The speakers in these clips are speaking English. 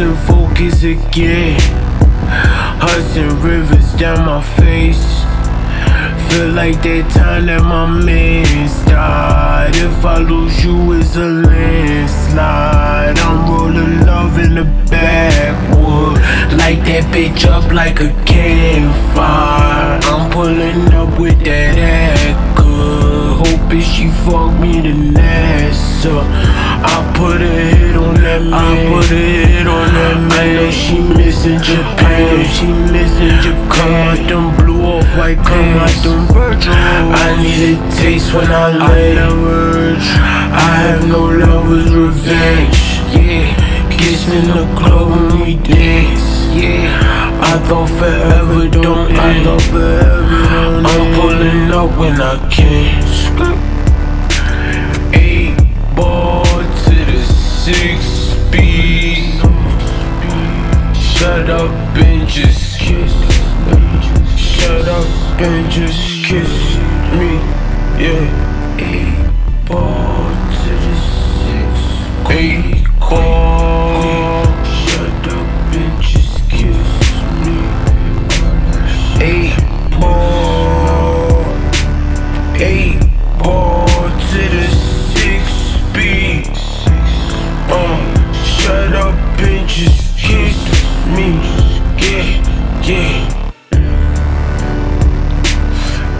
losing focus again. Hudson rivers down my face. Feel like that time that my man died. If I lose you, it's a landslide. I'm rolling love in the backwood. Light that bitch up like a campfire. I'm pulling up with that actor. Hoping she fuck me the NASA. I put a hit on that man. I put a hit on that man. I know she missing Japan. I know she missing Japan. Come out them blue off white come out them Virgil. I need a taste when I land. I have no lovers revenge. Yeah, kiss in the club when we dance. Yeah, I thought forever don't end. I thought forever don't end. I'm pulling up when I can. Six speed. Shut up and just kiss me. Shut up and just kiss me. Yeah. Yeah.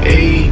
Hey.